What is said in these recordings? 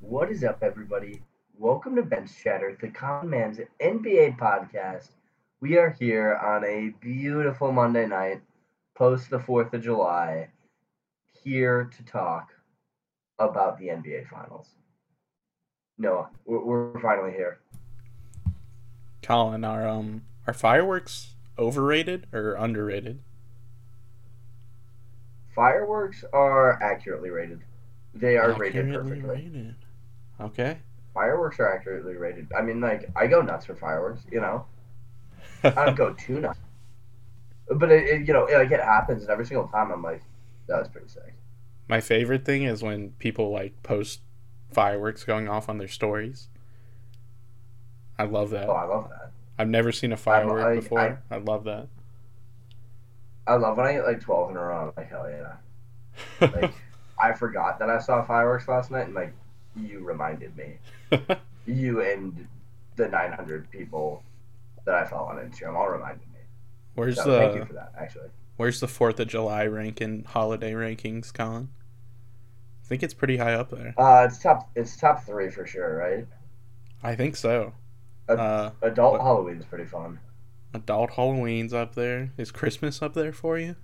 What is up, everybody? Welcome to Bench Chatter, the Common Man's NBA podcast. We are here on a beautiful Monday night, post the 4th of July, here to talk about the NBA Finals. Noah, we're, we're finally here. Colin, are um are fireworks overrated or underrated? Fireworks are accurately rated. They are rated perfectly. rated. Okay. Fireworks are accurately rated. I mean, like, I go nuts for fireworks, you know? I don't go too nuts. But, it, it, you know, like, it happens, and every single time I'm like, that was pretty sick. My favorite thing is when people like post fireworks going off on their stories. I love that. Oh, I love that. I've never seen a firework I- before. I, love that. I love when I get, like, 12 in a row. I'm like, hell yeah. Like, I forgot that I saw fireworks last night, and, like, you reminded me. You and the 900 people that I follow on Instagram all reminded me. where's So, thank you for that, actually. Where's the Fourth of July ranking holiday rankings, Colin? I think it's pretty high up there. Uh, it's top. It's top three for sure, right? I think so. Uh, Uh, Adult What- Halloween's pretty fun. adult Halloween's up there. Is Christmas up there for you?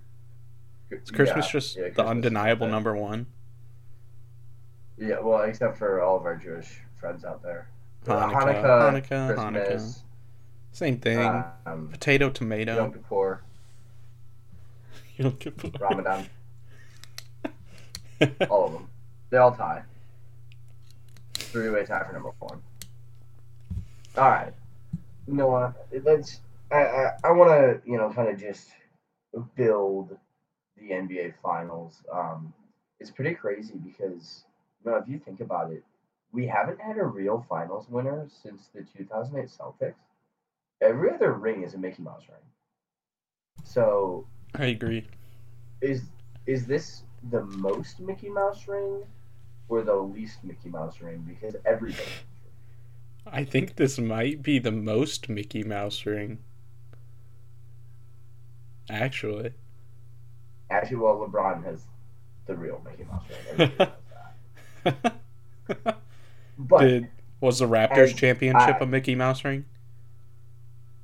Is Christmas Yeah, just yeah, the Christmas is undeniable number one? Yeah, well, except for all of our Jewish friends out there. Hanukkah, Hanukkah, Hanukkah, Hanukkah. Christmas, Same thing. um, Potato, tomato. Yom tomato. Kippur, Yom Kippur. Ramadan, all of them. They all tie. Three-way tie for number one. All right, Noah, let's. I I, I want to you know kind of just build the NBA Finals. Um, it's pretty crazy because know if you think about it, we haven't had a real Finals winner since the 2008 Celtics. Every other ring is a Mickey Mouse ring. So I agree. is is this the most Mickey Mouse ring or the least Mickey Mouse ring? Because everybody. I think this might be the most Mickey Mouse ring. Actually. Actually, well, LeBron has the real Mickey Mouse ring. Everybody knows that. But Did was the Raptors championship I- a Mickey Mouse ring?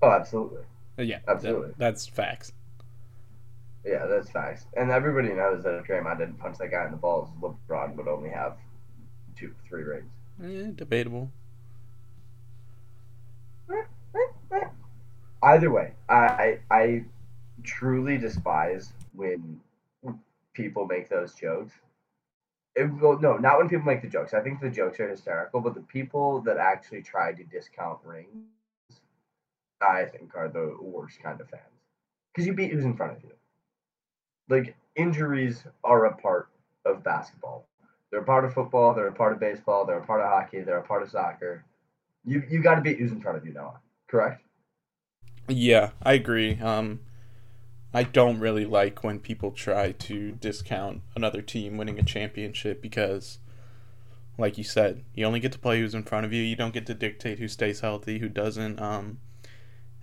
oh, absolutely, Uh, Yeah, Absolutely. that- that's facts. yeah, that's facts. And everybody knows that if Draymond didn't punch that guy in the balls, LeBron would only have two, three rings. Eh, debatable. Either way, I I truly despise when people make those jokes. It, well, no, not when people make the jokes. I think the jokes are hysterical, but the people that actually try to discount rings, I think, are the worst kind of fans. Because you beat who's in front of you. Like injuries are a part of basketball. They're a part of football. They're a part of baseball. They're a part of hockey. They're a part of soccer. You you got to beat who's in front of you, Noah. Correct. Yeah, I agree. Um, I don't really like when people try to discount another team winning a championship because, like you said, you only get to play who's in front of you. You don't get to dictate who stays healthy, who doesn't. Um,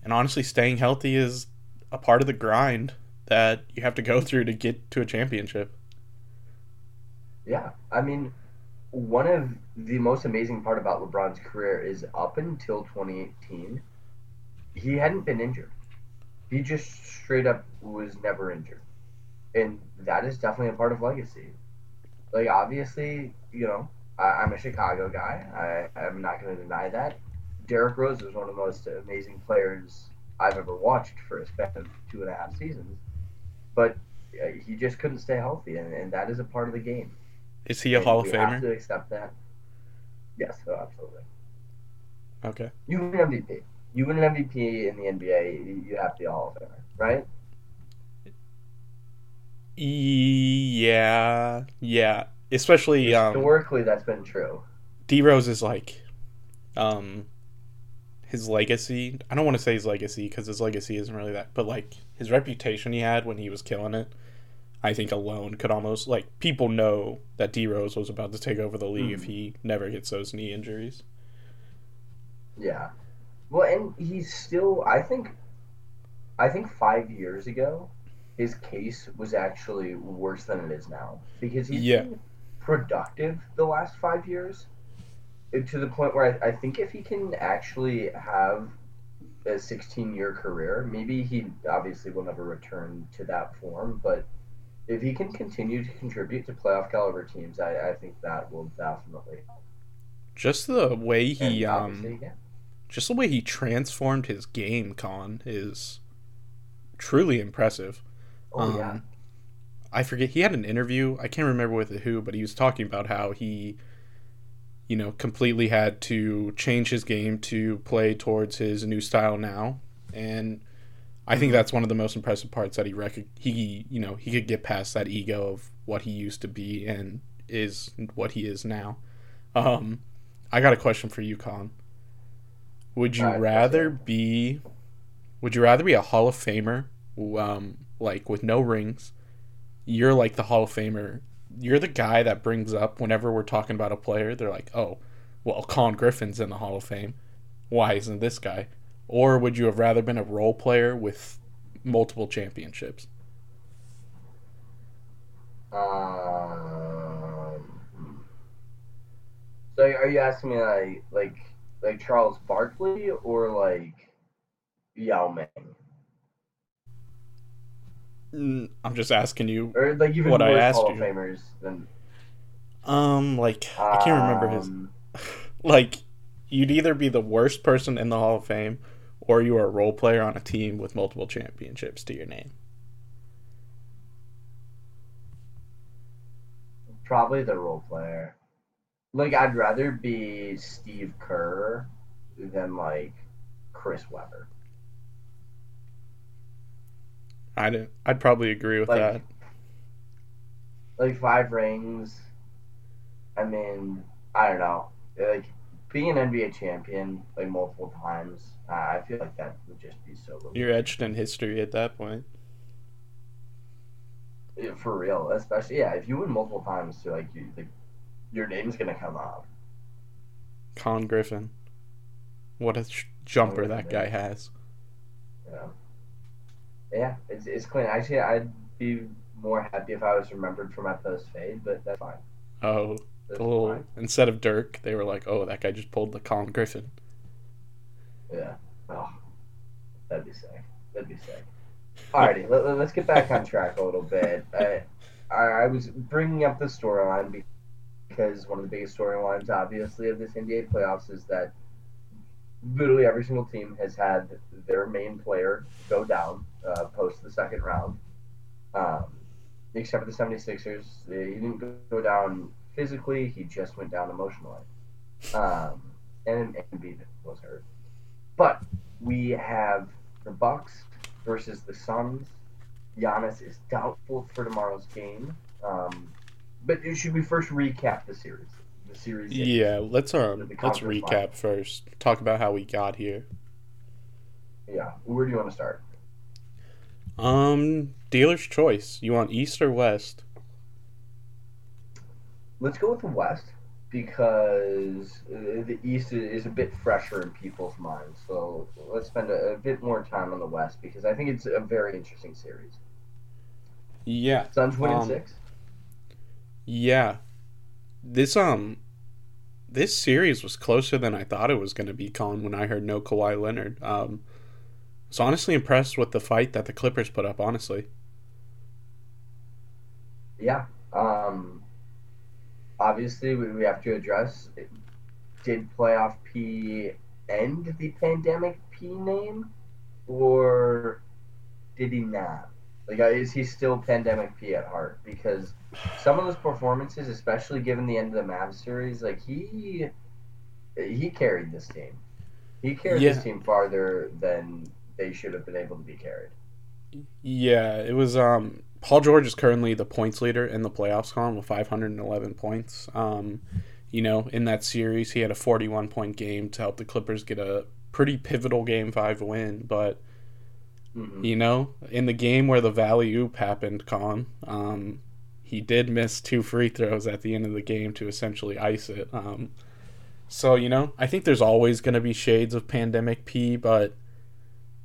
and honestly, staying healthy is a part of the grind that you have to go through to get to a championship. Yeah, I mean, one of the most amazing part about LeBron's career is up until 2018, he hadn't been injured. He just straight up was never injured, and that is definitely a part of legacy. Like obviously, you know, I, I'm a Chicago guy. I I'm not going to deny that. Derrick Rose was one of the most amazing players I've ever watched for a span of two and a half seasons, but uh, he just couldn't stay healthy, and, and that is a part of the game. Is he a And Hall of we have Famer? to accept that. Yes, oh, absolutely. Okay. You win an MVP. You win an MVP in the NBA. you- have to be a Hall of Famer, right? Yeah, yeah. Especially um, Historically, that's been true. D Rose is like, um, his legacy. I don't want to say his legacy because his legacy isn't really that, but like his reputation he had when he was killing it. I think alone could almost like people know that D Rose was about to take over the league if Mhm. he never gets those knee injuries. Yeah. Well, and he's still. I think. I think five years ago, his case was actually worse than it is now because he's Yeah. been productive the last five years, to the point where I, I think if he can actually have a 16 year career, maybe he obviously will never return to that form, but if he can continue to contribute to playoff caliber teams, I, I think that will definitely help. Just the way he um. Just the way he transformed his game, Con, is truly impressive. Oh yeah. Um, I forget he had an interview. I can't remember with who, but he was talking about how he, you know, completely had to change his game to play towards his new style now, and I think that's one of the most impressive parts that he rec- he you know he could get past that ego of what he used to be and is what he is now. Um, I got a question for you, Con. Would you rather be, would you rather be a Hall of Famer, um, like with no rings? You're like the Hall of Famer. You're the guy that brings up whenever we're talking about a player. They're like, oh, well, Colin Griffin's in the Hall of Fame. Why isn't this guy? Or would you have rather been a role player with multiple championships? Um, so are you asking me like like like Charles Barkley or like Yao Ming Mm, I'm just asking you. or like even What I asked Hall of you. Famers than Um, like I can't remember his. um, Like, you'd either be the worst person in the Hall of Fame, or you are a role player on a team with multiple championships to your name. Probably the role player. Like I'd rather be Steve Kerr than like Chris Webber. I'd I'd probably agree with Like- that. Like five rings. I mean, I don't know. Like being an NBA champion like multiple times, uh, I feel like that would just be so. rewarding. You're etched in history at that point. Yeah, for real, especially yeah. If you win multiple times, too, like you, like your name's gonna come up. Con Griffin. What a sh- jumper that guy has. Know. Yeah, it's it's clean. Actually, I'd be more happy if I was remembered for my post fade, but that's fine. Oh, That's little fine. instead of Dirk, they were like, "Oh, that guy just pulled the Con Griffin." Yeah. Oh, that'd be sick. That'd be sick. Alrighty, let, let's get back on track a little bit. I, I, I was bringing up the storyline be- because one of the biggest storylines, obviously, of this NBA playoffs is that literally every single team has had their main player go down uh, post the second round. Um, except for the 76ers. He didn't go down physically, he just went down emotionally. Um, and Embiid was hurt. But we have the Bucks versus the Suns. Giannis is doubtful for tomorrow's game. Um, but should we first recap the series? The series. Yeah, let's um let's recap first. Talk about how we got here. Yeah. Where do you want to start? Um, dealer's choice. You want East or West? Let's go with the West because uh, the East is a bit fresher in people's minds. So let's spend a, a bit more time on the West because I think it's a very interesting series. Yeah, Suns winning Um, six. Yeah. This um, this series was closer than I thought it was going to be. Colin, when I heard no Kawhi Leonard, um, was honestly impressed with the fight that the Clippers put up. Honestly, Yeah. Um, obviously, we, we have to address did playoff P end the pandemic P name, or did he not? Like, uh, is he still pandemic P at heart? Because some of those performances, especially given the end of the Mavs series, like he he carried this team. He carried Yeah. this team farther than they should have been able to be carried. yeah, it was. Um, Paul George is currently the points leader in the playoffs, Colin, with 511 points. Um, you know, in that series, he had a 41 point game to help the Clippers get a pretty pivotal game five win, but. Mhm. You know, in the game where the Valley Oop happened, Colin, um, he did miss two free throws at the end of the game to essentially ice it. Um, so, you know, I think there's always going to be shades of Pandemic P, but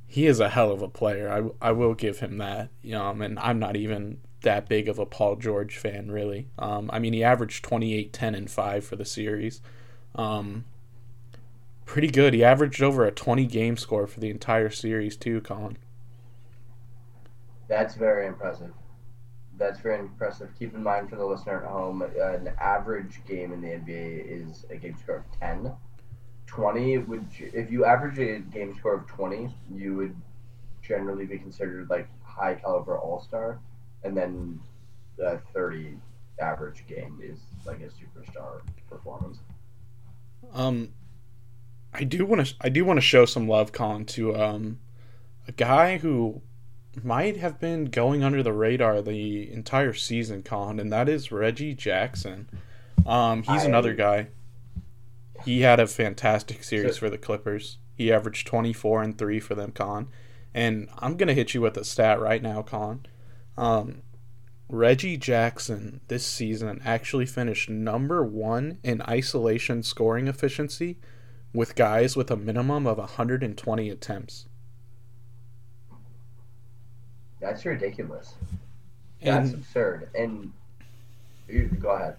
he is a hell of a player. I, I will give him that. Um, and I'm not even that big of a Paul George fan, really. Um, I mean, he averaged 28, 10, and 5 for the series. Um, pretty good. He averaged over a 20 game score for the entire series, too, Colin. That's very impressive. That's very impressive. Keep in mind for the listener at home, an average game in the NBA is a game score of 10. 20 would, if you average a game score of 20, you would generally be considered like high caliber all star. And then a 30 average game is like a superstar performance. Um, I do want to I do want to show some love, Colin, to um, a guy who might have been going under the radar the entire season, Colin, and that is Reggie Jackson. Um, he's I, another guy. He had a fantastic series so, for the Clippers. He averaged 24 and 3 for them, Colin. And I'm going to hit you with a stat right now, Colin. Um, Reggie Jackson this season actually finished number one in isolation scoring efficiency with guys with a minimum of 120 attempts. That's ridiculous. That's and, absurd. And go ahead.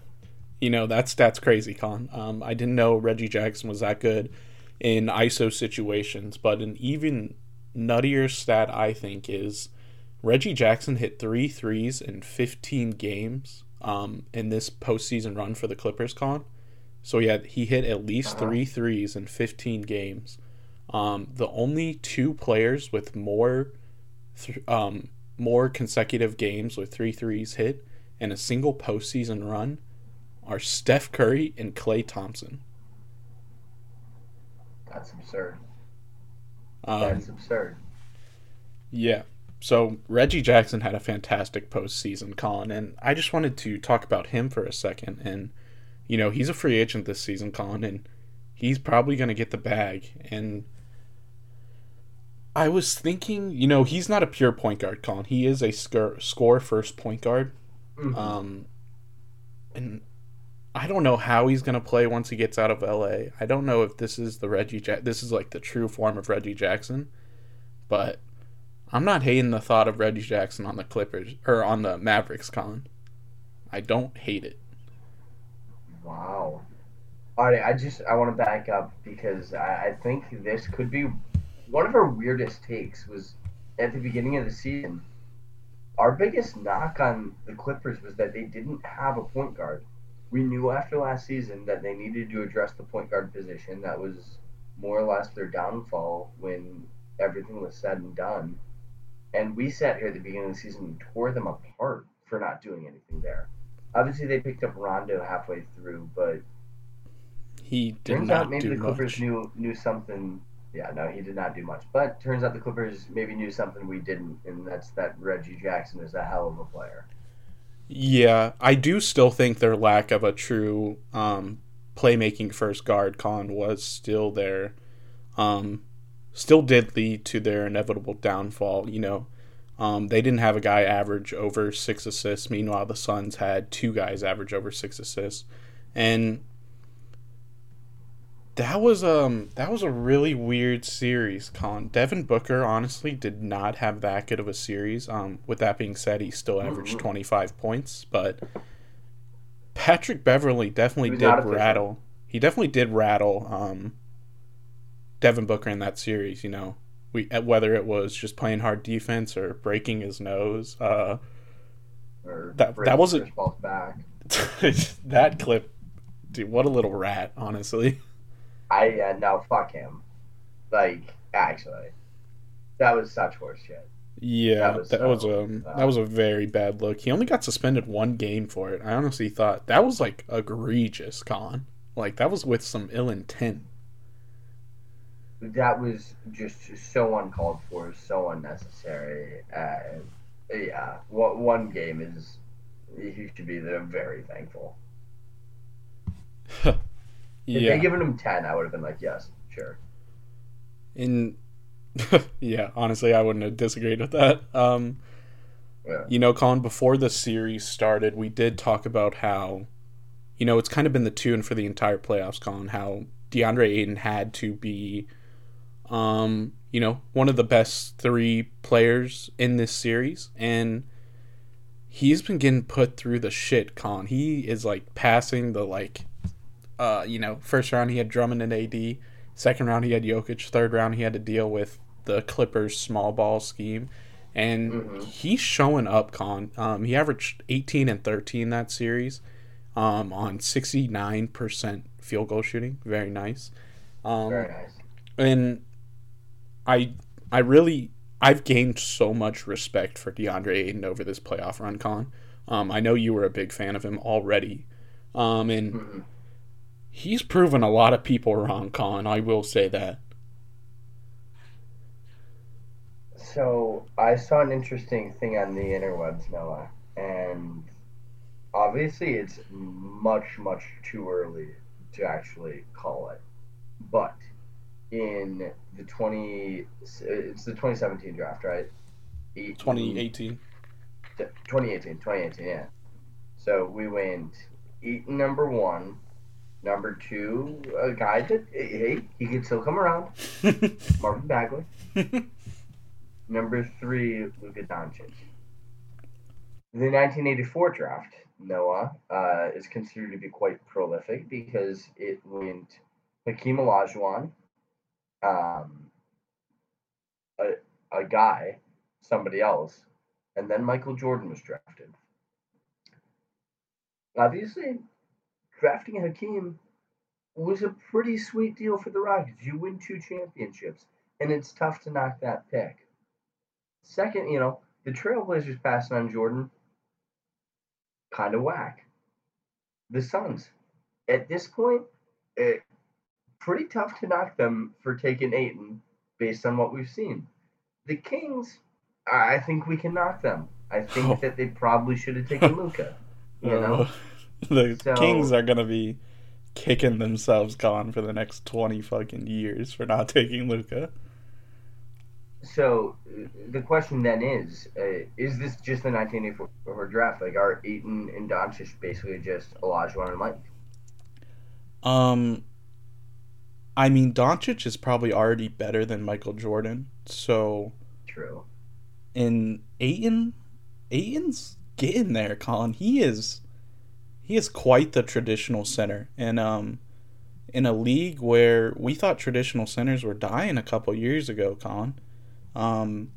You know, that's that's crazy, Con. Um, I didn't know Reggie Jackson was that good in ISO situations, but an even nuttier stat I think is Reggie Jackson hit three threes in 15 games um, in this postseason run for the Clippers, Con. So yeah, he hit at least uh-huh. three threes in 15 games. Um, the only two players with more, th- um, more consecutive games with three threes hit in a single postseason run are Steph Curry and Klay Thompson. That's absurd. Um, That's absurd. Yeah. So Reggie Jackson had a fantastic postseason, Colin, and I just wanted to talk about him for a second. And you know, he's a free agent this season, Colin, and he's probably going to get the bag. And I was thinking, you know, he's not a pure point guard, Colin. He is a score, score first point guard. Mm-hmm. Um, and I don't know how he's going to play once he gets out of LA. I don't know if this is the Reggie ja- this is like the true form of Reggie Jackson, but I'm not hating the thought of Reggie Jackson on the Clippers or on the Mavericks, Colin. I don't hate it. Wow. All right, I just I want to back up because I, I think this could be one of our weirdest takes was at the beginning of the season. Our biggest knock on the Clippers was that they didn't have a point guard we knew after last season that they needed to address the point guard position. That was more or less their downfall when everything was said and done. And we sat here at the beginning of the season and tore them apart for not doing anything there. Obviously, they picked up Rondo halfway through, but he did turns out maybe the Clippers much. knew knew something. Yeah, no, he did not do much. But turns out the Clippers maybe knew something we didn't, and that's that Reggie Jackson is a hell of a player. Yeah, I do still think their lack of a true um, playmaking first guard con was still there. Um, still did lead to their inevitable downfall. You know, um, they didn't have a guy average over six assists. Meanwhile, the Suns had two guys average over six assists, and that was um that was a really weird series, Colin. Devin Booker honestly did not have that good of a series. Um, with that being said, he still averaged twenty five points, but Patrick Beverley definitely did rattle. He definitely did rattle um Devin Booker in that series. You know, we whether it was just playing hard defense or breaking his nose. Uh, or that that wasn't back. that clip, dude. What a little rat, honestly. I uh, no fuck him. Like actually, that was such horseshit. Yeah, that was, that so, was a um, that was a very bad look. He only got suspended one game for it. I honestly thought that was like egregious, Con. Like that was with some ill intent. That was just so uncalled for, so unnecessary. Uh, yeah, one game is he should be there very thankful. If yeah. they given him ten, I would have been like, yes, sure. In yeah, honestly, I wouldn't have disagreed with that. Um, yeah. You know, Colin, before the series started, we did talk about how, you know, it's kind of been the tune for the entire playoffs, Colin, how DeAndre Ayton had to be, um, you know, one of the best three players in this series. And he's been getting put through the shit, Colin. He is like passing the, like, uh, you know, first round he had Drummond and AD. Second round he had Jokic. Third round he had to deal with the Clippers small ball scheme, and mm-hmm. he's showing up. Con, um, he averaged 18 and 13 that series, um, on 69 percent field goal shooting. Very nice. Um, Very nice. And I, I really, I've gained so much respect for DeAndre Ayton over this playoff run. Con, um, I know you were a big fan of him already, um, and. Mm-hmm he's proven a lot of people wrong, Con. I will say that. So I saw an interesting thing on the interwebs, Noah, and obviously it's much, much too early to actually call it. But in the twenty, it's the twenty seventeen draft, right? 2018. 2018, 2018, yeah. So we went Ayton number one, Number two, a guy that hey, he can still come around. Marvin Bagley. Number three, Luka Doncic. The 1984 draft, Noah, uh, is considered to be quite prolific because it went Hakeem Olajuwon, um, a, a guy, somebody else, and then Michael Jordan was drafted. Obviously, drafting Hakeem was a pretty sweet deal for the Rockets. You win two championships, and it's tough to knock that pick. Second, you know, the Trailblazers passing on Jordan, kind of whack. The Suns, at this point, it, pretty tough to knock them for taking Ayton based on what we've seen. The Kings, I think we can knock them. I think oh. that they probably should have taken Luka. You know, oh. the so, Kings are gonna be kicking themselves gone for the next twenty fucking years for not taking Luka. So the question then is: uh, Is this just the 1984 draft? Like, are Ayton and Doncic basically just Olajuwon and Mike? Um, I mean, Doncic is probably already better than Michael Jordan. So true. In Ayton, Ayton's getting there, Colin. He is he is quite the traditional center, and um, in a league where we thought traditional centers were dying a couple years ago, Colin. Um,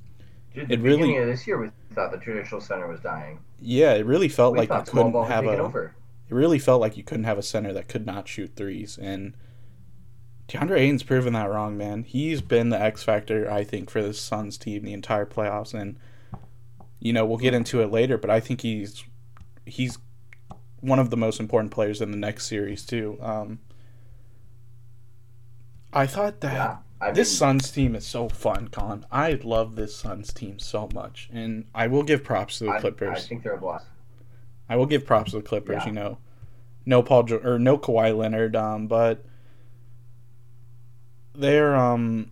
Dude, it really of this year we thought the traditional center was dying. Yeah, it really felt we like you couldn't have a. Over. It really felt like you couldn't have a center that could not shoot threes, and DeAndre Ayton's proven that wrong, man. He's been the X factor, I think, for the Suns team the entire playoffs, and you know we'll get into it later, but I think he's he's one of the most important players in the next series too. Um, I thought that yeah, I this mean, Suns team is so fun, Colin. I love this Suns team so much, and I will give props to the Clippers. I think they're a blast. I will give props to the Clippers. Yeah. You know, no Paul or no Kawhi Leonard, um, but they're um,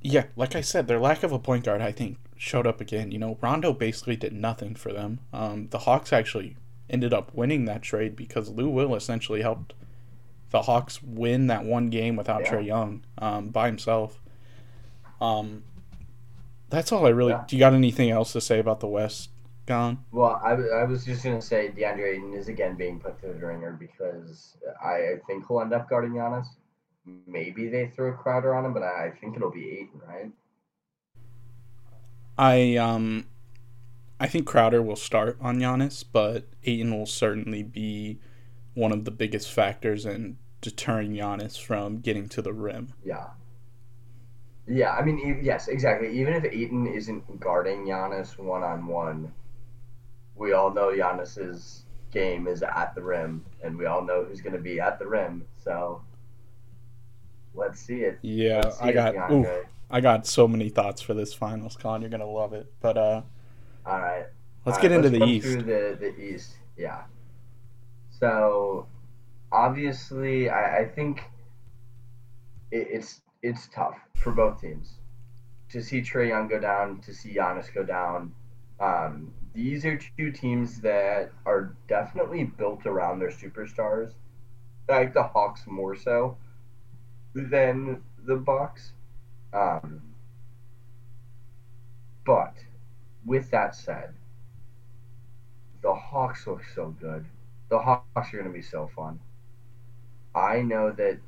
yeah, like I said, their lack of a point guard, I think, showed up again. You know, Rondo basically did nothing for them. Um, the Hawks actually ended up winning that trade because Lou Will essentially helped the Hawks win that one game without yeah. Trae Young um, by himself. Um, that's all I really. Yeah. Do you got anything else to say about the West, Gone? Well, I, I was just gonna say DeAndre Ayton is again being put through the ringer because I think he'll end up guarding Giannis. Maybe they throw a Crowder on him, but I think it'll be Ayton, right? I um I think Crowder will start on Giannis, but Ayton will certainly be one of the biggest factors in deterring Giannis from getting to the rim. Yeah. Yeah, I mean, yes, exactly. Even if Ayton isn't guarding Giannis one on one, we all know Giannis's game is at the rim, and we all know who's going to be at the rim. So let's see it. Yeah, see I got. Ooh, I got so many thoughts for this finals, Con. You're gonna love it. But uh, all right. Let's All get right, into let's the East. Through the the East, yeah. So, obviously, I, I think it, it's it's tough for both teams to see Trae Young go down, to see Giannis go down. Um, these are two teams that are definitely built around their superstars. Like the Hawks more so than the Bucks. Um, but with that said, the Hawks look so good. The Hawks are going to be so fun. I know that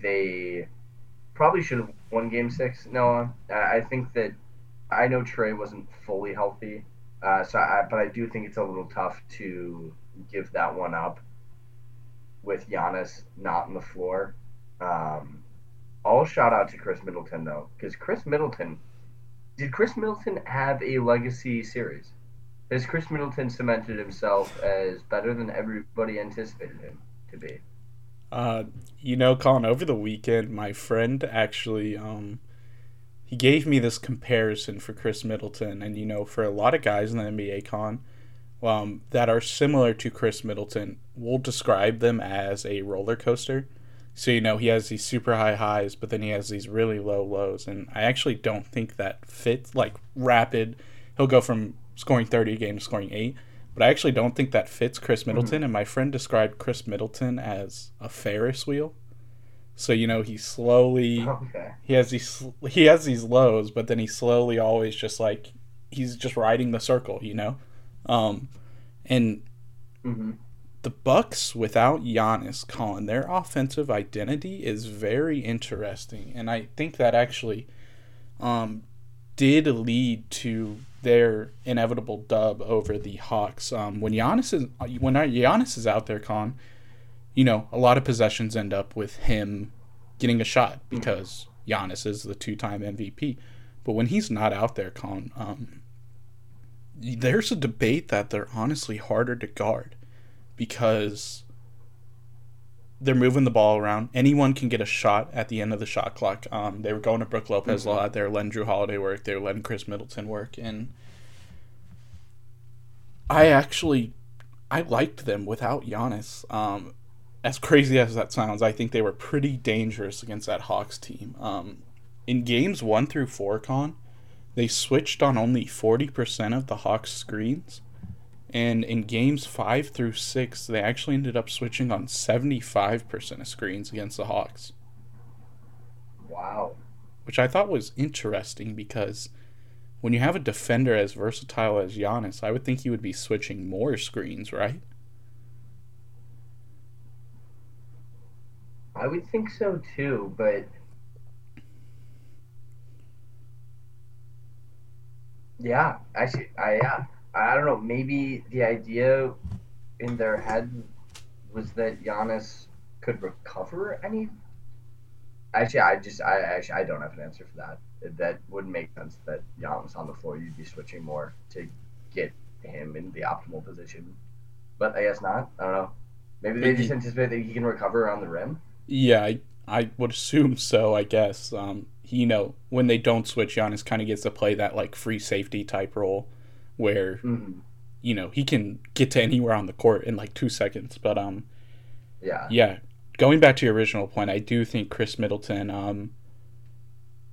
they probably should have won Game Six. Noah, I think that I know Trae wasn't fully healthy, uh, so I, but I do think it's a little tough to give that one up with Giannis not on the floor. Um, all shout out to Khris Middleton though, because Khris Middleton, did Khris Middleton have a legacy series? Has Khris Middleton cemented himself as better than everybody anticipated him to be? Uh, you know, Colin, over the weekend, my friend actually, um, he gave me this comparison for Khris Middleton, and you know, for a lot of guys in the NBA, Con, um, that are similar to Khris Middleton, we'll describe them as a roller coaster. So you know, he has these super high highs, but then he has these really low lows, and I actually don't think that fits like rapid. He'll go from scoring thirty a game to scoring eight but I actually don't think that fits Khris Middleton. Mm-hmm. And my friend described Khris Middleton as a Ferris wheel. So you know he slowly okay. he has these he has these lows, but then he slowly always just like he's just riding the circle, you know. Um, and mm-hmm. The Bucks without Giannis, Colin, their offensive identity is very interesting, and I think that actually um, did lead to their inevitable dub over the Hawks. Um, when Giannis is when Giannis is out there, Con, you know, a lot of possessions end up with him getting a shot because Giannis is the two-time MVP. But when he's not out there, Con, um, there's a debate that they're honestly harder to guard because they're moving the ball around. Anyone can get a shot at the end of the shot clock. Um, they were going to Brook Lopez mm-hmm. a lot. They were letting Jrue Holiday work. They were letting Khris Middleton work. And I actually, I liked them without Giannis. Um, as crazy as that sounds, I think they were pretty dangerous against that Hawks team. Um, in games one through four, con, they switched on only 40% of the Hawks screens and in games five through six, they actually ended up switching on 75% of screens against the Hawks. Wow. Which I thought was interesting because when you have a defender as versatile as Giannis, I would think you would be switching more screens, right? I would think so too, but yeah, actually, I yeah, I don't know. Maybe the idea in their head was that Giannis could recover any. Actually, I just I actually I don't have an answer for that. That wouldn't make sense. That Giannis on the floor, you'd be switching more to get him in the optimal position. But I guess not. I don't know. Maybe they just anticipate that he can recover around the rim. Yeah, I I would assume so. I guess. Um, you know, when they don't switch, Giannis kind of gets to play that like free safety type role where mm-hmm. you know he can get to anywhere on the court in like two seconds. But um, yeah, yeah. Going back to your original point, I do think Khris Middleton um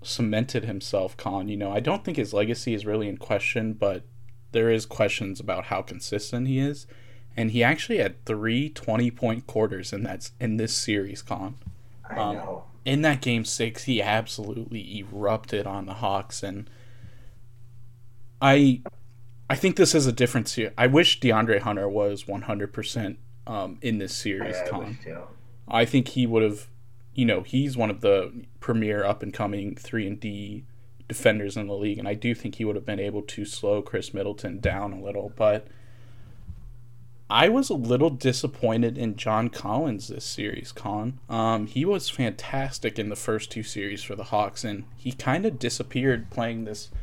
cemented himself. Con, you know, I don't think his legacy is really in question, but there is questions about how consistent he is. And he actually had three 20 point quarters in that in this series, Con. I um, know. In that game six, he absolutely erupted on the Hawks, and I I think this is a difference here. I wish DeAndre Hunter was 100% um, in this series, I, Con. I, I think he would have, you know, he's one of the premier up and coming 3 and D defenders in the league, and I do think he would have been able to slow Khris Middleton down a little, but I was a little disappointed in John Collins this series, Con. Um, he was fantastic in the first two series for the Hawks, and he kind of disappeared playing this –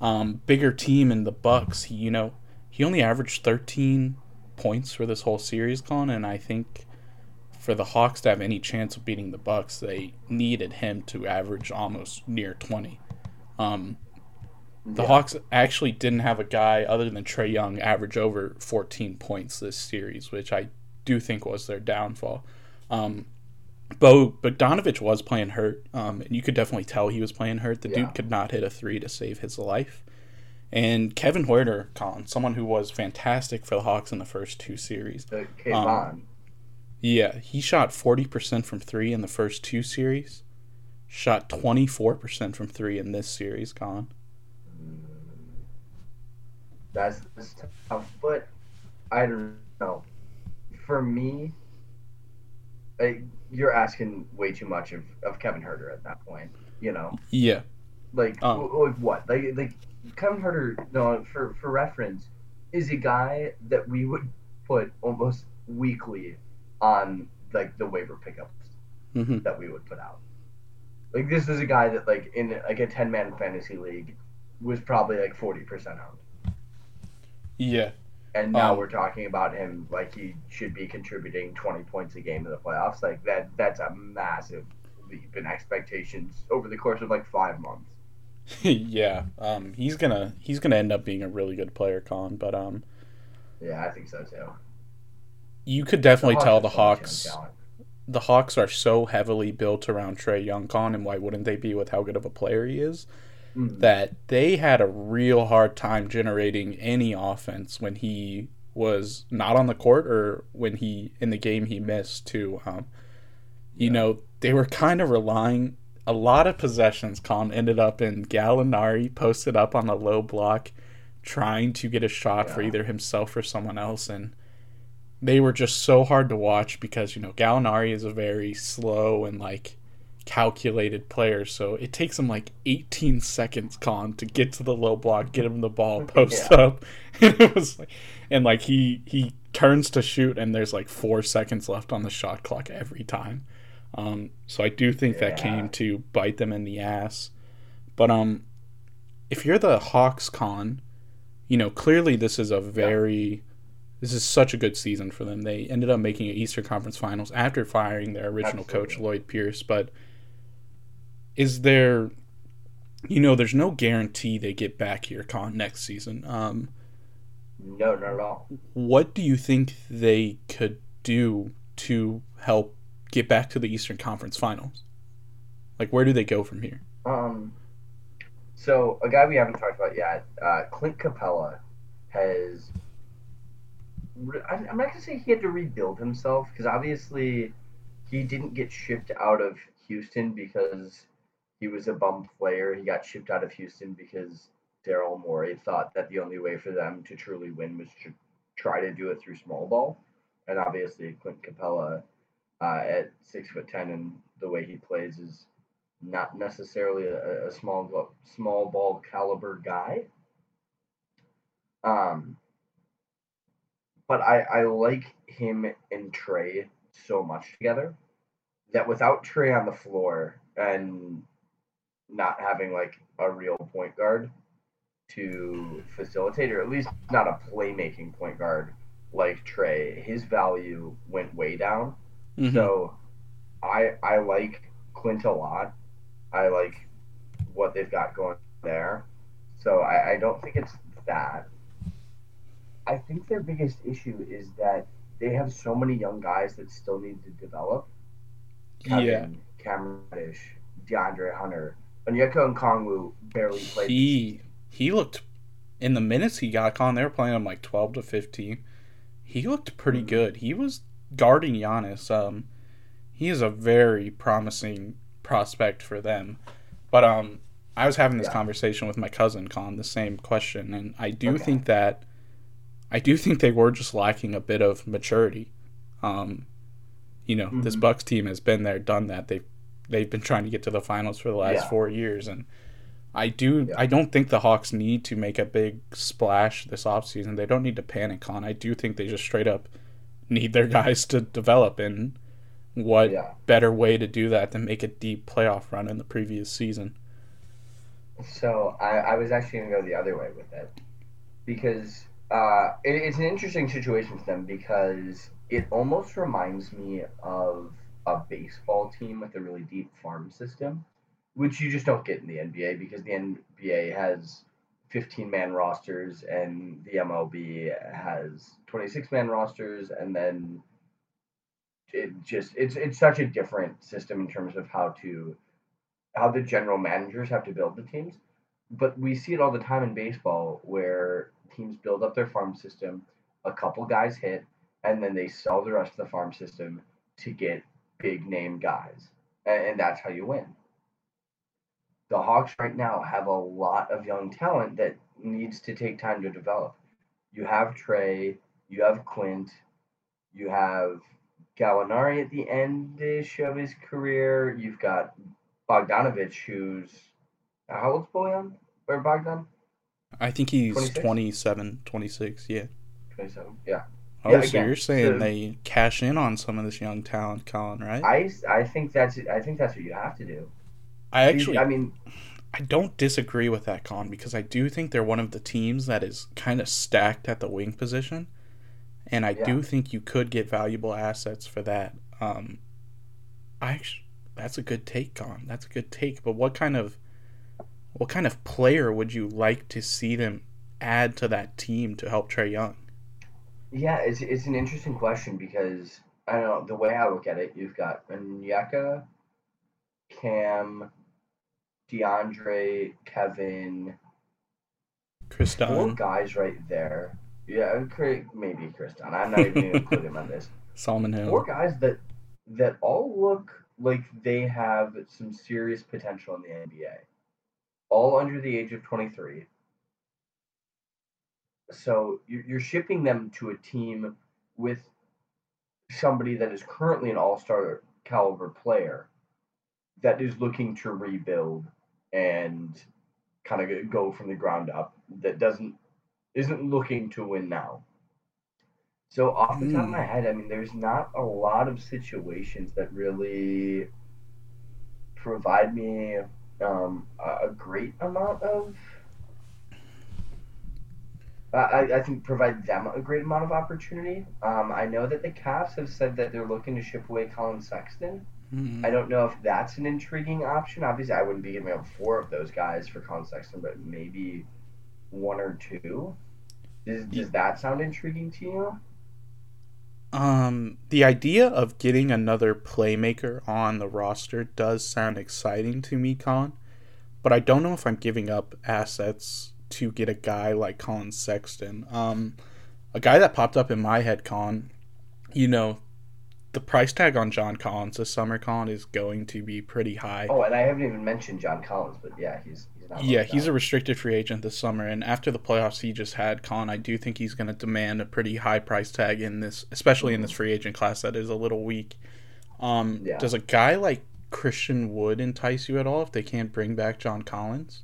um, bigger team in the Bucks. He, you know, he only averaged 13 points for this whole series, Colin, and I think for the Hawks to have any chance of beating the Bucks, they needed him to average almost near 20. Um, the yeah. Hawks actually didn't have a guy other than Trae Young average over 14 points this series, which I do think was their downfall. Um, Bo Bogdanovich was playing hurt, um, and you could definitely tell he was playing hurt. The yeah. dude could not hit a three to save his life. And Kevin Huerter, Colin, someone who was fantastic for the Hawks in the first two series. Um, yeah, he shot 40% from three in the first two series. Shot 24% from three in this series, Colin. That's, that's tough, but I don't know. For me, like, you're asking way too much of, of Kevin Huerter at that point. You know, Yeah. like Um. like what? Like like Kevin Huerter, no, for for reference, is a guy that we would put almost weekly on like the waiver pickups hmm that we would put out. Like this is a guy that like in like a ten man fantasy league was probably like forty percent owned. Yeah. And now Um, we're talking about him like he should be contributing twenty points a game in the playoffs. Like that that's a massive leap in expectations over the course of like five months. yeah. Um, he's gonna he's gonna end up being a really good player, Con. But um, Yeah, I think so too. you could definitely Hawks tell the so much young Hawks the Hawks are so heavily built around Trae Young, Con, and why wouldn't they be with how good of a player he is? Mhm. That they had a real hard time generating any offense when he was not on the court or when he in the game he missed too. Um, you Yeah. know, they were kind of relying a lot of possessions con ended up in Gallinari posted up on the low block trying to get a shot for either himself or someone else and they were just so hard to watch because you know Gallinari is a very slow and like calculated player so it takes him like 18 seconds con to get to the low block get him the ball post Yeah. up and it was like and like he he turns to shoot and there's like 4 seconds left on the shot clock every time um, so I do think that came to bite them in the ass. But um, if you're the Hawks con, you know clearly this is a very, this is such a good season for them. They ended up making an Eastern Conference Finals after firing their original coach Lloyd Pierce. But is there, you know, there's no guarantee they get back here con next season. Um, No, not at all. what do you think they could do to help get back to the Eastern Conference Finals? Like, where do they go from here? Um, so a guy we haven't talked about yet, uh, Clint Capela, has. I'm I'm not gonna say he had to rebuild himself because obviously he didn't get shipped out of Houston because he was a bum player. He got shipped out of Houston because Daryl Morey thought that the only way for them to truly win was to try to do it through small ball, and obviously Clint Capela, uh, at six foot ten and the way he plays is not necessarily a, a small small ball caliber guy. Um, but I, I like him and Trae so much together that without Trae on the floor and not having like a real point guard to facilitate, or at least not a playmaking point guard like Trae, his value went way down. Mhm. So I I like Clint a lot. I like what they've got going there. So I, I don't think it's that. I think their biggest issue is that they have so many young guys that still need to develop. Kevin, yeah, Cameron Reddish, DeAndre Hunter, Onyeka Okongwu barely played. he he looked in the minutes he got on. They were playing him like twelve to fifteen. He looked pretty Mhm. good. He was guarding Giannis. Um, he is a very promising prospect for them. But um, I was having this Yeah. conversation with my cousin Con the same question, and I do Okay. think that I do think they were just lacking a bit of maturity. Um, you know, this Mhm. Bucks team has been there, done that. They've they've been trying to get to the finals for the last Yeah. four years, and I do Yeah. I don't think the Hawks need to make a big splash this offseason. They don't need to panic on. I do think they just straight up need their guys to develop and what Yeah. better way to do that than make a deep playoff run in the previous season. So I, I was actually gonna go the other way with it because uh, it, it's an interesting situation for them because it almost reminds me of a baseball team with a really deep farm system, which you just don't get in the NBA because the NBA has 15 man rosters and the MLB has 26 man rosters and then it just it's it's such a different system in terms of how to how the general managers have to build the teams. But we see it all the time in baseball where teams build up their farm system, a couple guys hit, and then they sell the rest of the farm system to get big name guys. And, and that's how you win. The Hawks right now have a lot of young talent that needs to take time to develop. You have Trae, you have Quint, you have Gallinari at the endish of his career. You've got Bogdanovich, who's how old's Bojan or Bogdan? I think he's 26? 27, 26, yeah. Twenty-seven. Yeah. Oh, Yeah, so again, you're saying so- they cash in on some of this young talent, Colin, right? I, I think that's I think that's what you have to do. I actually I mean, I don't disagree with that, Con, because I do think they're one of the teams that is kind of stacked at the wing position, and I Yeah. do think you could get valuable assets for that. Um, I actually, that's a good take, Con. That's a good take. But what kind of what kind of player would you like to see them add to that team to help Trae Young? Yeah, it's it's an interesting question because I don't know the way I look at it. You've got Onyeka, Cam, DeAndre, Kevin, four guys right there. Yeah, maybe Chris I'm not even including him on this. Solomon Four guys that that all look like they have some serious potential in the NBA. All under the age of 23. So you're you're shipping them to a team with somebody that is currently an all-star caliber player that is looking to rebuild and kind of go from the ground up that doesn't isn't looking to win now. So off the top of my head, I mean, there's not a lot of situations that really provide me um, a great amount of. I, I think provide them a great amount of opportunity. Um, I know that the Cavs have said that they're looking to ship away Collin Sexton. Hmm. I don't know if that's an intriguing option. Obviously, I wouldn't be giving up four of those guys for Collin Sexton, but maybe one or two. Does, does that sound intriguing to you? Um, the idea of getting another playmaker on the roster does sound exciting to me, Colin. But I don't know if I'm giving up assets to get a guy like Collin Sexton. Um, a guy that popped up in my head, Colin. You know, the price tag on John Collins this summer, Colin, is going to be pretty high. Oh, and I haven't even mentioned John Collins, but yeah, he's he's not. Yeah, he's a restricted free agent this summer, and after the playoffs he just had, Colin, I do think he's going to demand a pretty high price tag in this, especially in this free agent class that is a little weak. Um, Yeah. Does a guy like Christian Wood entice you at all if they can't bring back John Collins?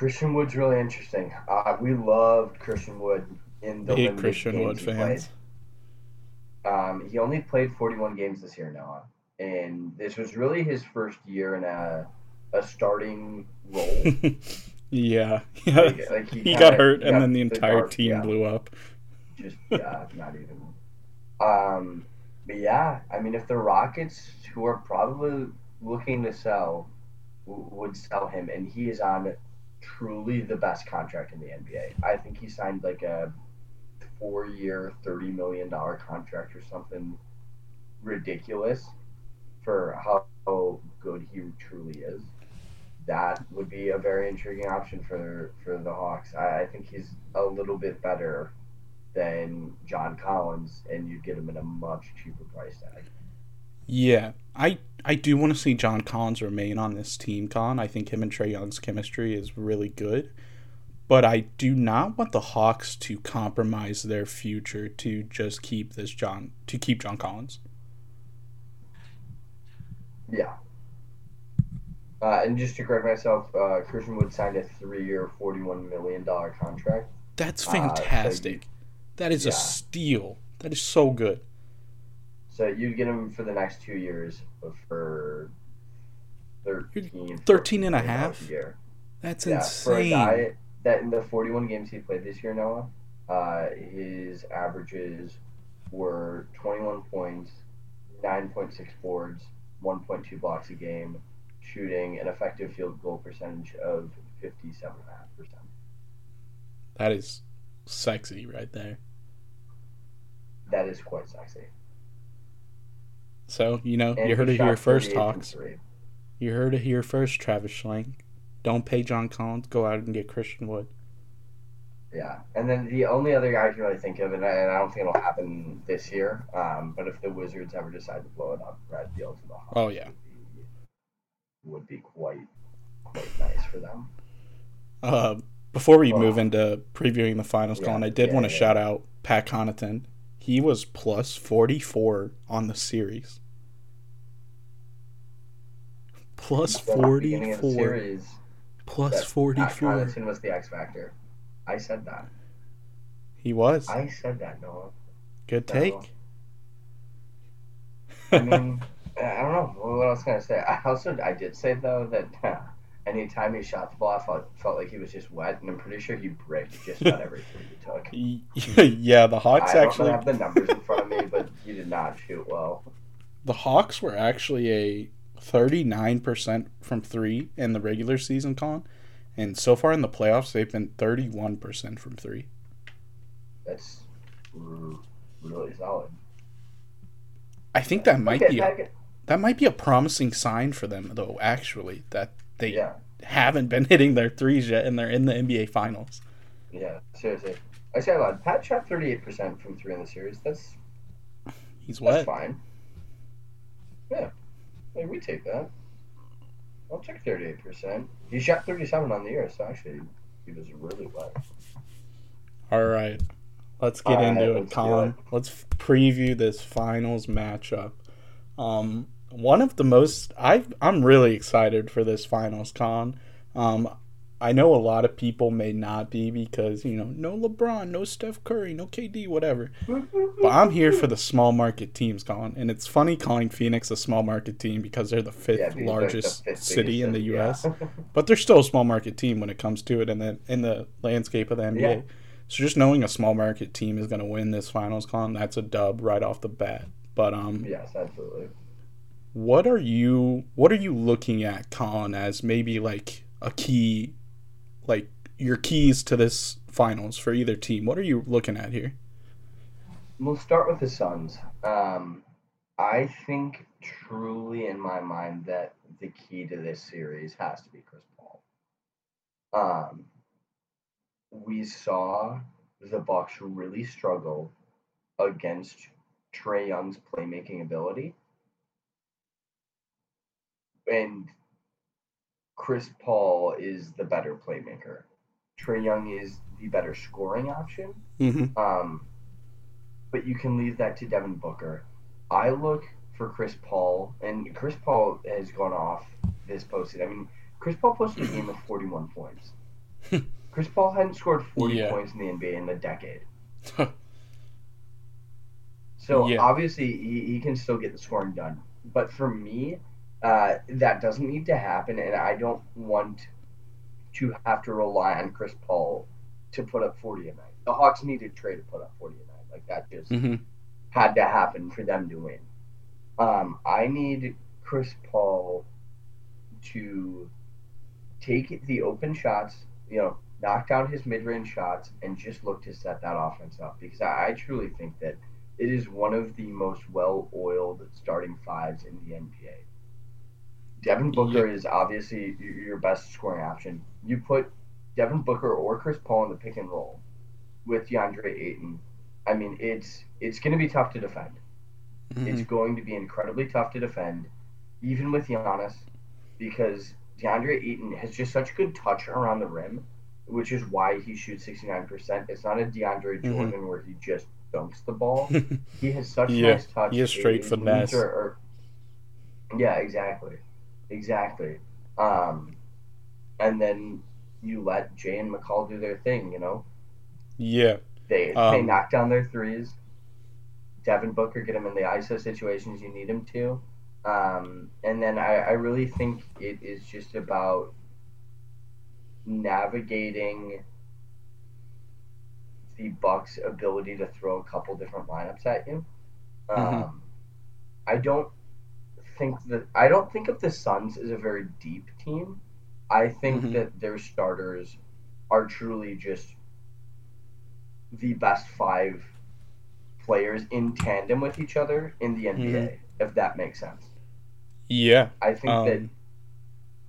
Christian Wood's really interesting. Uh, we loved Christian Wood in the Big Christian games Wood he fans. played. Um, he only played 41 games this year, Noah, and this was really his first year in a a starting role. yeah, yeah. Like, like he kinda- got hurt, he and got then the entire dark- team yeah. blew up. just yeah, not even. Um, but yeah, I mean, if the Rockets, who are probably looking to sell, w- would sell him, and he is on truly the best contract in the NBA. I think he signed like a four-year, thirty million dollar contract or something ridiculous for how good he truly is. That would be a very intriguing option for for the Hawks. I, I think he's a little bit better than John Collins, and you'd get him at a much cheaper price tag. Yeah, I I do want to see John Collins remain on this team, Con. I think him and Trae Young's chemistry is really good. But I do not want the Hawks to compromise their future to just keep this John to keep John Collins. Yeah. Uh, and just to correct myself, uh, Christian Wood signed a three-year, forty-one million dollar contract. That's Uh, so you- fantastic. that is a steal. That is so good. So you'd get him for the next two years for 13, 13 and a half? a year. That's yeah, for a insane. guy that in the 41 games he played this year, Noah, uh, his averages were 21 points, 9.6 boards, 1.2 blocks a game, shooting an effective field goal percentage of 57.5%. That is sexy right there. That is quite sexy. So, you know, And you heard he it here first, Hawks. You heard it here first, Travis Schlenk. Don't pay John Collins. Go out and get Christian Wood. Yeah, and then the only other guy I can really think of, and I, and I don't think it'll happen this year, um, but if the Wizards ever decide to blow it up, Brad Beal to the Hawks Oh, yeah. would be, would be quite quite nice for them. Uh, before we Oh. move into previewing the finals, Yeah, Colin, I did yeah, want to yeah. shout out Pat Connaughton. He was plus 44 on the series. Plus At the beginning of the 44. series, Plus that Matt 44. Connaughton was the X factor. I said that. He was. I said that, Noah. Good so- take. I mean, I don't know. What else can I say? I also I did say though that anytime he shot the ball, I felt, felt like he was just wet, and I'm pretty sure he bricked just about every three he took. Yeah, the Hawks I don't actually have the numbers in front of me, but he did not shoot well. the Hawks were actually a 39% from 3 in the regular season con and so far in the playoffs they've been 31% from 3. That's really solid. I think that might Okay, be a, that might be a promising sign for them though actually that they yeah, haven't been hitting their threes yet and they're in the NBA finals. yeah. Seriously, I say a lot. Pat shot 38 percent from three in the series. That's He's that's wet. fine. Yeah, like, we take that. I'll take 38 percent. He shot 37 on the year, so actually he was really wet. All right. Let's get All right, into let's it, Colin. it. Let's preview this finals matchup. Um, one of the most I I'm really excited for this finals, Con. Um, I know a lot of people may not be because you know no LeBron, no Steph Curry, no KD, whatever. But I'm here for the small market teams, Colin. And it's funny calling Phoenix a small market team because they're the fifth Yeah, they're the largest fifth city in the U.S. yeah. but they're still a small market team when it comes to it in the in the landscape of the NBA. Yeah. So just knowing a small market team is going to win this finals con, that's a dub right off the bat. But um, yes, absolutely. What are you what are you looking at, Colin, as maybe like a key, like your keys to this finals for either team? What are you looking at here? We'll start with the Suns. Um, I think truly in my mind that the key to this series has to be Chris Paul. Um, we saw the Bucks really struggle against Trae Young's playmaking ability, and Chris Paul is the better playmaker. Trae Young is the better scoring option. Mm-hmm. Um, but you can leave that to Devin Booker. I look for Chris Paul, and Chris Paul has gone off this posted. I mean, Chris Paul posted a game of 41 points. Chris Paul hadn't scored 40 Yeah. points in the NBA in a decade. So Yeah. obviously he, he can still get the scoring done. But for me, uh, that doesn't need to happen, and I don't want to have to rely on Chris Paul to put up 40 a night. The Hawks needed Trae to put up 40 a night. Like that just mm-hmm. had to happen for them to win. Um, I need Chris Paul to take the open shots, you know, knock down his mid-range shots, and just look to set that offense up. Because I, I truly think that it is one of the most well-oiled starting fives in the NBA. Devin Booker is obviously your best scoring option. You put Devin Booker or Chris Paul in the pick and roll with DeAndre Ayton. I mean, it's it's going to be tough to defend. Mm-hmm. It's going to be incredibly tough to defend, even with Giannis, because DeAndre Ayton has just such good touch around the rim, which is why he shoots 69%. It's not a DeAndre Mhm. Jordan where he just dunks the ball. He has such Yeah, nice touch. he has straight finesse. yeah, exactly, exactly. Um, and then you let Jae and Mikal do their thing. You know, yeah. they they Um, knock down their threes. Devin Booker get him in the ISO situations you need him to. Um, and then I, I really think it is just about navigating the Bucks' ability to throw a couple different lineups at you. Um, Mhm. I don't think that I don't think of the Suns as a very deep team. I think Mhm. that their starters are truly just the best five players in tandem with each other in the NBA, if that makes sense. Yeah. I think that Um,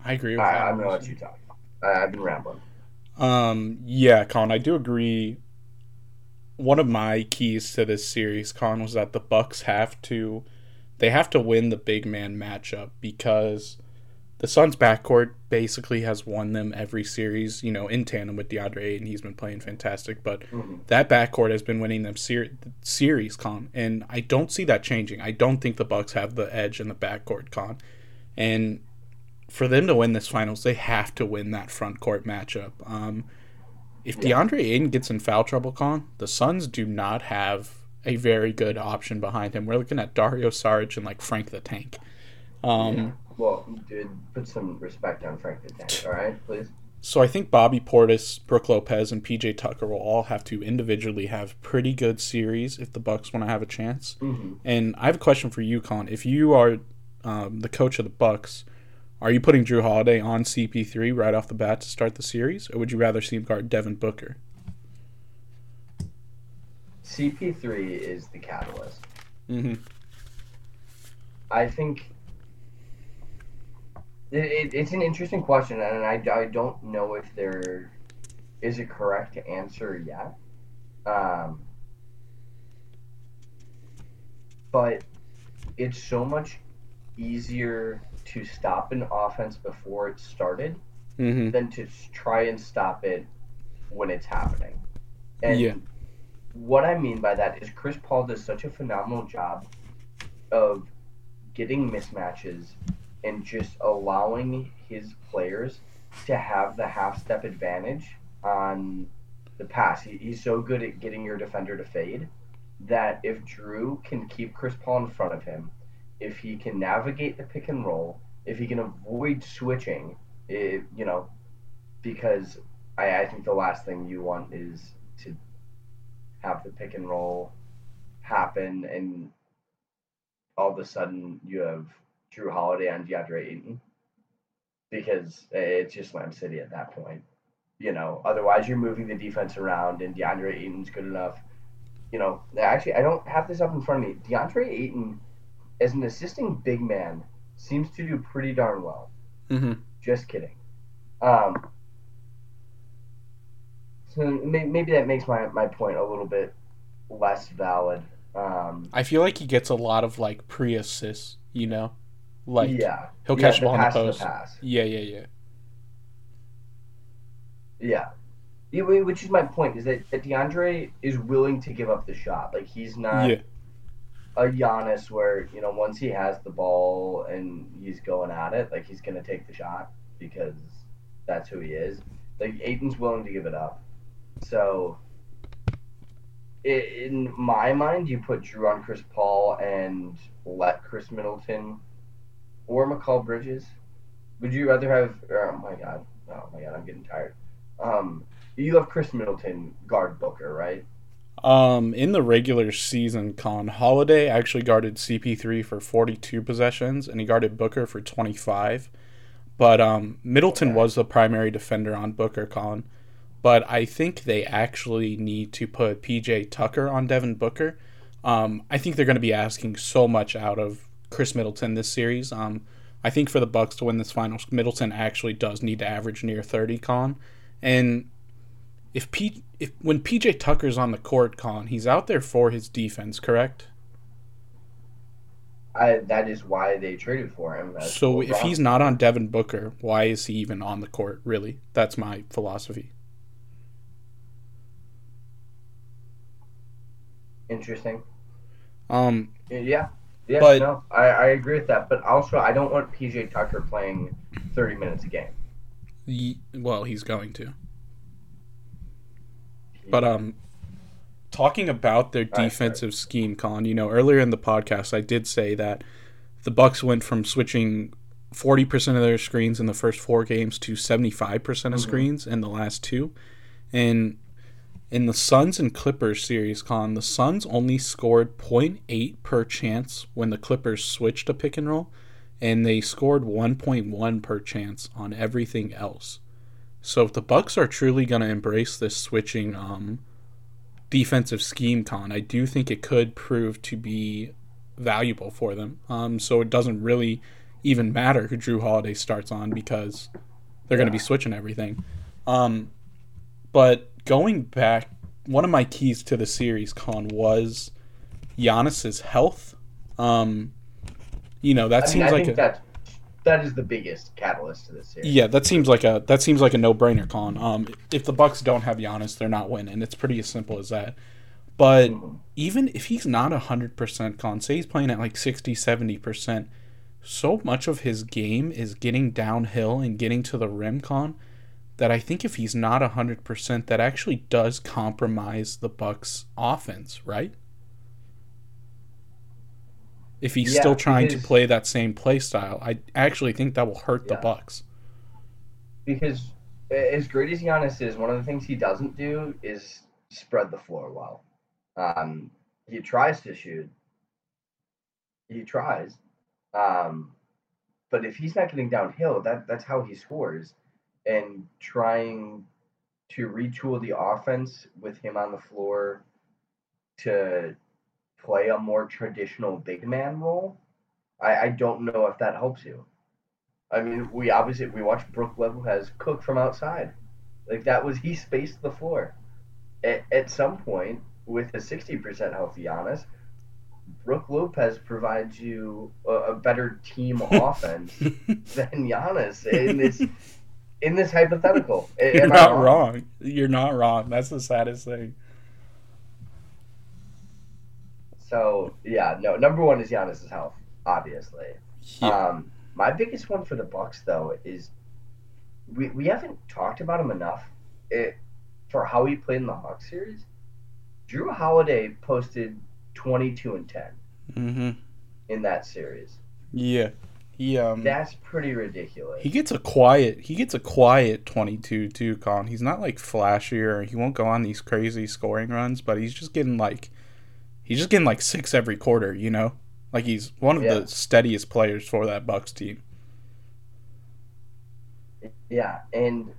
I agree with I, that. I'm gonna let you talk. I, I've been rambling. Um, yeah, Con, I do agree. One of my keys to this series, Con, was that the Bucks have to they have to win the big man matchup because the Suns backcourt basically has won them every series, you know, in tandem with DeAndre Ayton. He's been playing fantastic, but Mm-hmm. that backcourt has been winning them ser- series, con. And I don't see that changing. I don't think the Bucks have the edge in the backcourt, con. And for them to win this finals, they have to win that front court matchup. Um, if DeAndre Ayton gets in foul trouble, con, the Suns do not have a very good option behind him. We're looking at Dario Saric and like Frank the Tank. Um, Yeah. Well, dude, put some respect on Frank the Tank, all right, please. So I think Bobby Portis, Brook Lopez, and PJ Tucker will all have to individually have pretty good series if the Bucks want to have a chance. Mm-hmm. And I have a question for you, Colin. If you are um, the coach of the Bucks, are you putting Jrue Holiday on CP3 right off the bat to start the series, or would you rather see him guard Devin Booker? CP3 is the catalyst. Mm-hmm. I think it, it, it's an interesting question, and I, I don't know if there is a correct answer yet. Um, but it's so much easier to stop an offense before it started Mm-hmm. than to try and stop it when it's happening. And Yeah. What I mean by that is Chris Paul does such a phenomenal job of getting mismatches and just allowing his players to have the half step advantage on the pass. He, he's so good at getting your defender to fade that if Jrue can keep Chris Paul in front of him, if he can navigate the pick and roll, if he can avoid switching, it, you know, because I, I think the last thing you want is to have the pick and roll happen and all of a sudden you have Jrue Holiday on DeAndre Ayton because it's just Slam City at that point. You know, otherwise you're moving the defense around and DeAndre Ayton's good enough. You know, actually, I don't have this up in front of me. DeAndre Ayton, as an assisting big man, seems to do pretty darn well. Mm-hmm. Just kidding. Um, so maybe that makes my, my point a little bit less valid. Um, I feel like he gets a lot of like pre-assists. You know, like yeah, he'll yeah, catch the ball in the post. pass. Yeah, yeah, yeah. Yeah. Yeah, Which is my point is that, that DeAndre is willing to give up the shot. Like he's not Yeah. a Giannis where you know once he has the ball and he's going at it, like he's gonna take the shot because that's who he is. Like Ayton's willing to give it up. So i in my mind, you put Jrue on Chris Paul and let Khris Middleton or Mikal Bridges. Would you rather have? Oh my god! Oh my god! I'm getting tired. Um, you have Khris Middleton guard Booker, right? Um, in the regular season, Con Holiday actually guarded CP3 for 42 possessions, and he guarded Booker for 25. But um, Middleton Okay. was the primary defender on Booker, Con. But I think they actually need to put PJ Tucker on Devin Booker. Um, I think they're going to be asking so much out of Khris Middleton this series. Um, I think for the Bucks to win this final, Middleton actually does need to average near 30, Con. And if P if when PJ Tucker's on the court, Colin, he's out there for his defense, correct? I that is why they traded for him. That's So if he's not on Devin Booker, why is he even on the court? Really, that's my philosophy. Interesting, Um, yeah, yeah, But- no, I, I agree with that. But also, I don't want PJ Tucker playing thirty minutes a game. well, he's going to. But um, talking about their All right, defensive scheme, Colin, you know, earlier in the podcast, I did say that the Bucks went from switching forty percent of their screens in the first four games to seventy-five percent of Mhm. screens in the last two, and in the Suns and Clippers series, Colin, the Suns only scored 0.8 per chance when the Clippers switched to pick and roll, and they scored 1.1 per chance on everything else. So if the Bucks are truly going to embrace this switching um, defensive scheme, con, I do think it could prove to be valuable for them. Um, so it doesn't really even matter who Jrue Holiday starts on because they're going to be switching everything. Um, but going back, one of my keys to the series, con, was Giannis's health. Um, you know that I mean, seems I like think a, that's that is the biggest catalyst to this series. Yeah, that seems like a that seems like a no brainer, Con. Um, if the Bucks don't have Giannis, they're not winning. It's pretty as simple as that. But Mhm. even if he's not 100% Con, say he's playing at like 60, 70%, so much of his game is getting downhill and getting to the rim, Con, that I think if he's not 100%, that actually does compromise the Bucks offense, right? If he's Yeah, still trying to play that same play style, I actually think that will hurt the Bucks. because as great as Giannis is, one of the things he doesn't do is spread the floor well. Um, he tries to shoot. He tries, um, but if he's not getting downhill, that that's how he scores. And trying to retool the offense with him on the floor to play a more traditional big man role, I, I don't know if that helps you. I mean, we obviously we watched Brook Lopez cook from outside, like that was he spaced the floor. At, at some point, with a sixty percent healthy Giannis, Brook Lopez provides you a, a better team offense than Giannis in this in this hypothetical. You're not wrong. You're not wrong. That's the saddest thing. So yeah, no. Number one is Giannis's health, obviously. Yeah. Um, my biggest one for the Bucks though is we we haven't talked about him enough. It, for how he played in the Hawks series, Jrue Holiday posted twenty two and ten mm-hmm. in that series. Yeah. He um That's pretty ridiculous. he gets a quiet he gets a quiet 22 too con he's not like flashier. he won't go on these crazy scoring runs but he's just getting like he's just getting like six every quarter you know like he's one of Yeah. the steadiest players for that bucks team Yeah, and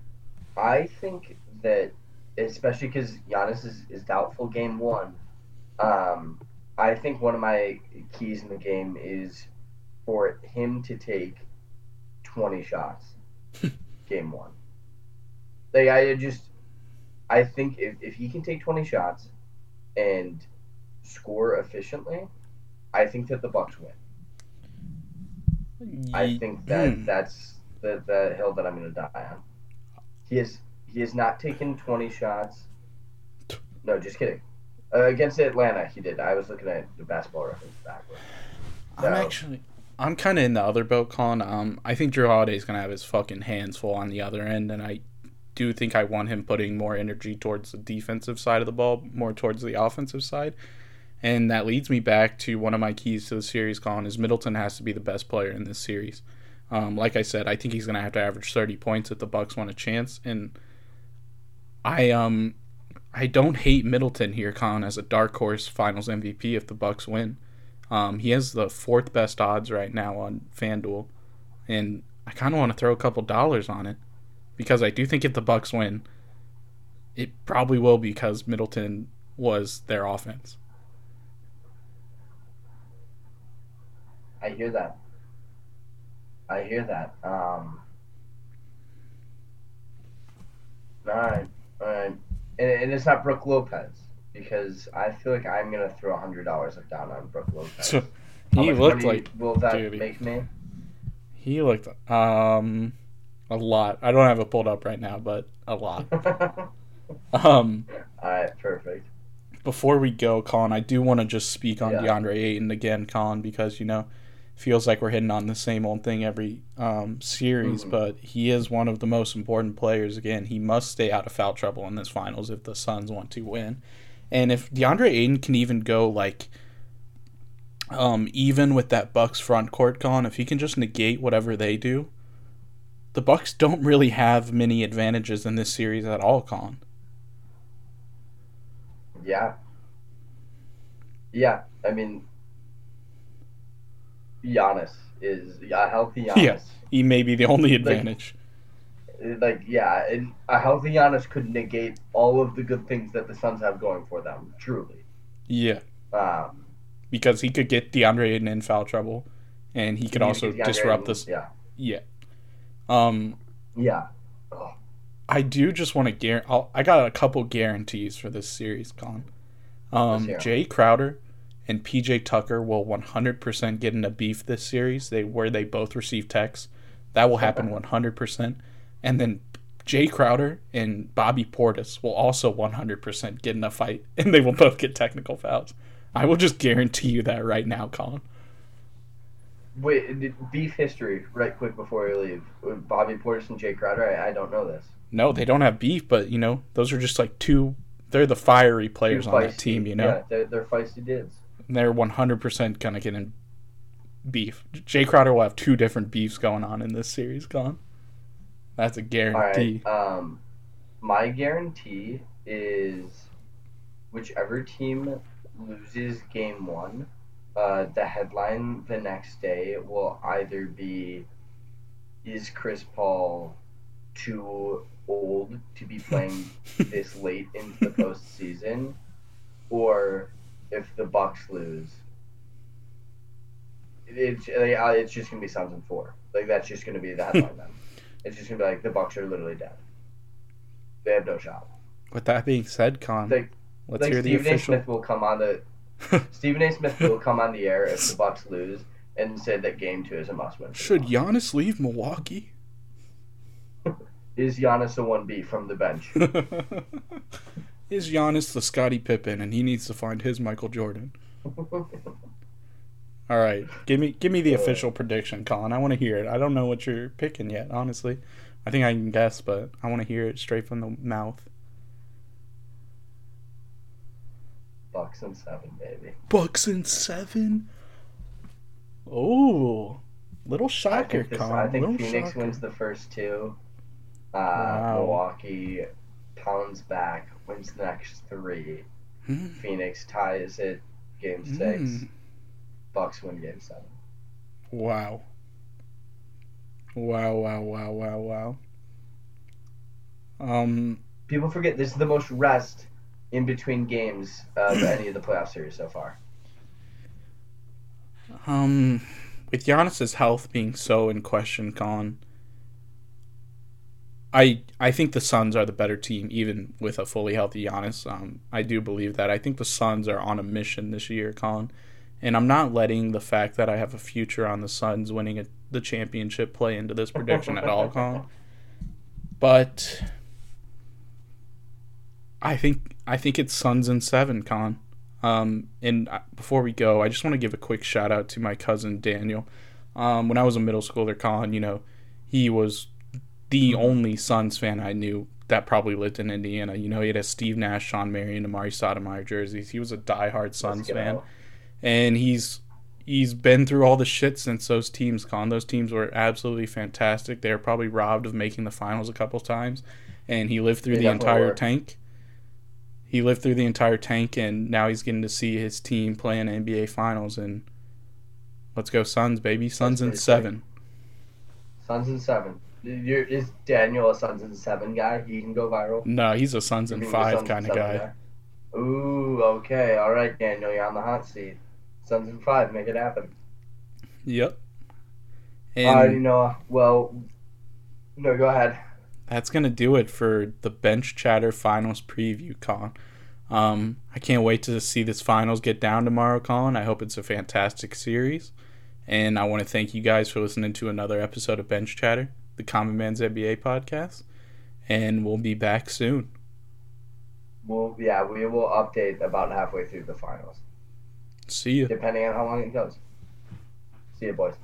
I think that especially because Giannis is, is doubtful game one. Um, I think one of my keys in the game is for him to take twenty shots game one. Like I just I think if, if he can take twenty shots and score efficiently, I think that the Bucks win. I think that Hmm. that's the, the hill that I'm going to die on. He is he has not taken 20 shots. No, just kidding. Uh, against Atlanta, he did. I was looking at the basketball reference backwards. I'm actually I'm kind of in the other boat, Colin. Um, I think Jrue Holiday's gonna have his fucking hands full on the other end, and I do think I want him putting more energy towards the defensive side of the ball, more towards the offensive side. And that leads me back to one of my keys to the series, Colin, is Middleton has to be the best player in this series. Um, like I said, I think he's gonna have to average 30 points if the Bucks want a chance, and I um I don't hate Middleton here, Colin, as a dark horse Finals MVP if the Bucks win. Um, he has the fourth best odds right now on FanDuel, and I kind of want to throw a couple dollars on it because I do think if the Bucks win, it probably will because Middleton was their offense. I hear that. I hear that. Um, all right, all right. And, and it's not Brook Lopez because I feel like I'm going to throw $100 down on Brook Lopez. So he looked like will that dude, make me? he looked um a lot. I don't have it pulled up right now, but a lot. Um, All right, perfect. before we go, Colin, I do want to just speak on Yeah. DeAndre Ayton again, Colin, because you know, feels like we're hitting on the same old thing every um, series, Mhm. but he is one of the most important players. Again, he must stay out of foul trouble in this finals if the Suns want to win. And if DeAndre Ayton can even go like um, even with that Bucks front court, Colin, if he can just negate whatever they do, the Bucks don't really have many advantages in this series at all, Colin. Yeah. Yeah, I mean, Giannis is a healthy Giannis. Yeah. He may be the only advantage. Like, yeah, and a healthy Giannis could negate all of the good things that the Suns have going for them. Truly. yeah. Um, because he could get DeAndre Ayton in foul trouble, and he could also disrupt this. Yeah. Yeah. Um, Yeah. Oh, I do just want to guarantee. I got a couple guarantees for this series, Colin. Um, Let's hear 'em. Jae Crowder and PJ Tucker will 100% get in a beef this series, they where they both receive texts. That will happen 100%. And then Jae Crowder and Bobby Portis will also 100% get in a fight, and they will both get technical fouls. I will just guarantee you that right now, Colin. Wait, beef history, right quick before we leave. Bobby Portis and Jae Crowder, I, I don't know this. No, they don't have beef, but, you know, those are just like two, they're the fiery players on that team, you know? Yeah, they're, they're feisty dudes. And they're 100% going to get in beef. Jae Crowder will have two different beefs going on in this series, Colin. That's a guarantee. um, my guarantee is whichever team loses game one, uh, the headline the next day will either be Is Chris Paul too old to be playing this late into the postseason? Or if the Bucks lose, it's, it's just going to be Suns and four. Like, that's just going to be the headline then. It's just gonna be like the Bucks are literally dead. They have no shot. With that being said, Con, like, let's like hear Stephen the official. A. Smith will come on the Stephen A. Smith will come on the air if the Bucks lose and say that Game Two is a must-win. Should Giannis leave Milwaukee? is Giannis a one B from the bench? is Giannis the Scottie Pippen, and he needs to find his Michael Jordan? All right, give me give me the official prediction, Colin. I want to hear it. I don't know what you're picking yet, honestly. I think I can guess, but I want to hear it straight from the mouth. Bucks and seven, baby. Bucks and seven. Oh, little shocker, I think, this, Colin. I think Phoenix shocker. wins the first two. Uh, wow. Milwaukee pounds back, wins the next three. Hmm. Phoenix ties it, game six. Mm. Bucks win game seven. Wow. Wow, wow, wow, wow, wow. Um people forget this is the most rest in between games of any of the playoff series so far. Um with Giannis's health being so in question, Colin, I I think the Suns are the better team, even with a fully healthy Giannis. Um, I do believe that. I think the Suns are on a mission this year, Colin. And I'm not letting the fact that I have a future on the Suns winning a, the championship play into this prediction at all, Colin. But I think I think it's Suns and seven, Colin. Um, and before we go, I just want to give a quick shout out to my cousin Daniel. Um, when I was a middle schooler, Colin, you know, he was the only Suns fan I knew that probably lived in Indiana. You know, he had a Steve Nash, Shawn Marion, and Amar'e Stoudemire jerseys. He was a diehard Suns fan. And he's he's been through all the shit since those teams con those teams were absolutely fantastic. They were probably robbed of making the finals a couple times. And he lived through they the entire were. tank. He lived through the entire tank and now he's getting to see his team play in nba finals. And let's go suns baby. Suns in seven. suns in seven. You're, is daniel a suns in seven guy? He can go viral? No he's a suns in five kind of guy. guy? Ooh okay. All right daniel. You're on the hot seat Suns in five, make it happen. Yep. And uh, you know, well, no, go ahead. That's gonna do it for the bench chatter finals preview, Colin. Um, I can't wait to see this finals get down tomorrow, Colin. I hope it's a fantastic series, and I want to thank you guys for listening to another episode of Bench Chatter, the Common Man's NBA podcast, and we'll be back soon. Well, yeah, we will update about halfway through the finals. See you. Depending on how long it goes. See you, boys.